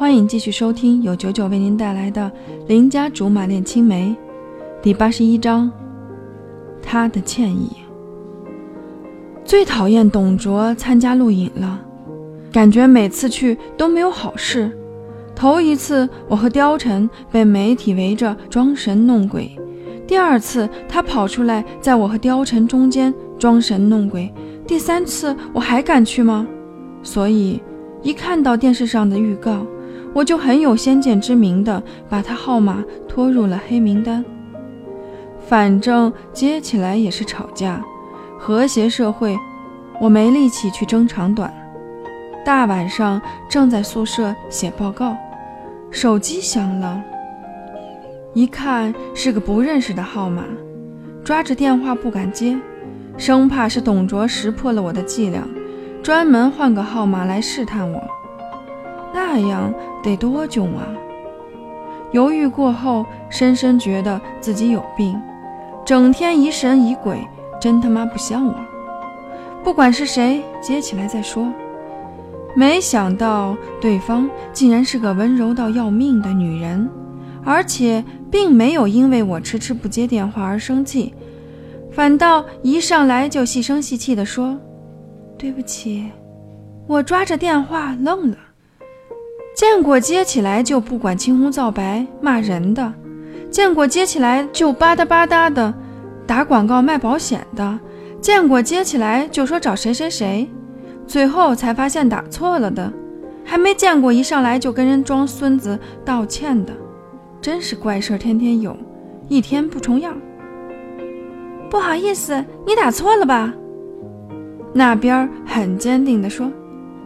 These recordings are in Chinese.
欢迎继续收听由九九为您带来的《邻家竹马恋青梅》第八十一章。他的歉意。最讨厌董卓参加录影了，感觉每次去都没有好事。头一次我和貂蝉被媒体围着装神弄鬼，第二次他跑出来在我和貂蝉中间装神弄鬼，第三次我还敢去吗？所以一看到电视上的预告，我就很有先见之明的把他号码拖入了黑名单。反正接起来也是吵架，和谐社会，我没力气去争长短。大晚上正在宿舍写报告，手机响了，一看是个不认识的号码，抓着电话不敢接，生怕是董卓识破了我的伎俩，专门换个号码来试探我。那样得多囧啊！犹豫过后，深深觉得自己有病。整天疑神疑鬼，真他妈不像我。不管是谁，接起来再说。没想到对方竟然是个温柔到要命的女人，而且并没有因为我迟迟不接电话而生气，反倒一上来就细声细气地说：“对不起。”我抓着电话愣了。见过接起来就不管青红皂白骂人的。见过接起来就吧嗒吧嗒的打广告卖保险的，见过接起来就说找谁谁谁，最后才发现打错了的，还没见过一上来就跟人装孙子道歉的，真是怪事天天有，一天不重样。不好意思，你打错了吧？那边很坚定地说：“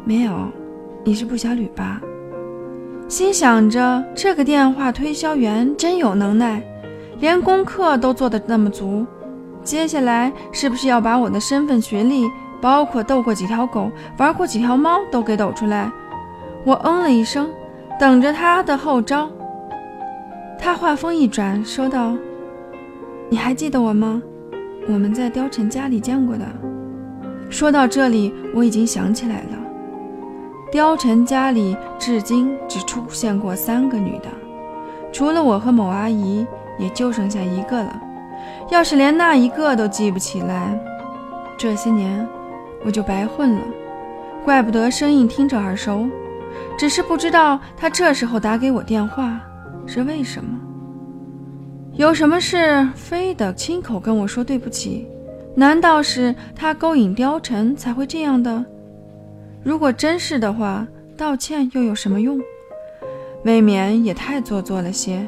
没有，你是步小吕吧？”心想着这个电话推销员真有能耐，连功课都做得那么足。接下来是不是要把我的身份、学历，包括逗过几条狗、玩过几条猫都给抖出来？我嗯了一声，等着他的后招。他话锋一转，说道：“你还记得我吗？我们在貂蝉家里见过的。”说到这里，我已经想起来了。貂蝉家里至今只出现过三个女的，除了我和某阿姨，也就剩下一个了。要是连那一个都记不起来，这些年我就白混了。怪不得声音听着耳熟，只是不知道他这时候打给我电话是为什么。有什么事非得亲口跟我说对不起？难道是他勾引貂蝉才会这样的？如果真是的话，道歉又有什么用？未免也太做作了些。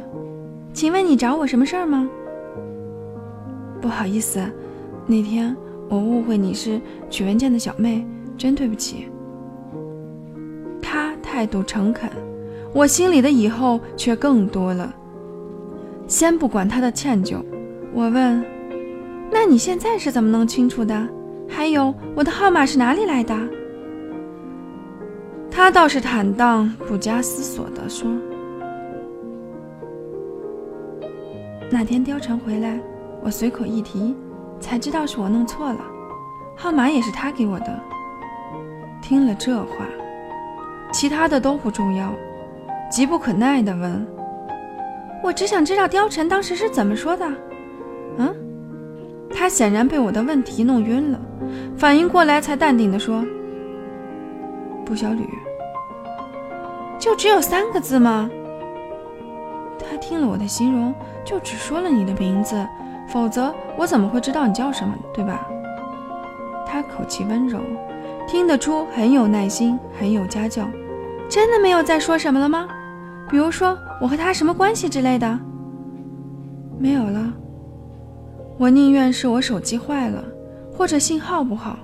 请问你找我什么事儿吗？不好意思，那天我误会你是曲文件的小妹，真对不起。他态度诚恳，我心里的以后却更多了。先不管他的歉疚，我问：那你现在是怎么弄清楚的？还有我的号码是哪里来的？他倒是坦荡不加思索地说：“那天貂蝉回来，我随口一提，才知道是我弄错了，号码也是他给我的。”听了这话，其他的都不重要，急不可耐地问：“我只想知道貂蝉当时是怎么说的？”嗯，他显然被我的问题弄晕了，反应过来才淡定地说：“不小吕。”就只有三个字吗？他听了我的形容，就只说了你的名字，否则我怎么会知道你叫什么，对吧？他口气温柔，听得出很有耐心，很有家教。真的没有再说什么了吗？比如说我和他什么关系之类的？没有了。我宁愿是我手机坏了，或者信号不好，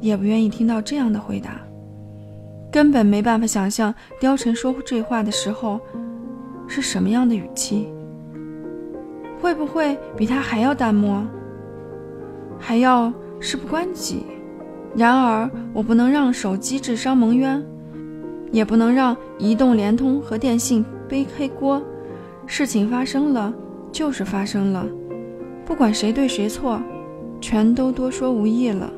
也不愿意听到这样的回答。根本没办法想象貂蝉说这话的时候是什么样的语气，会不会比他还要淡漠，还要事不关己？然而我不能让手机智商蒙冤，也不能让移动、联通和电信背黑锅。事情发生了就是发生了，不管谁对谁错，全都多说无益了。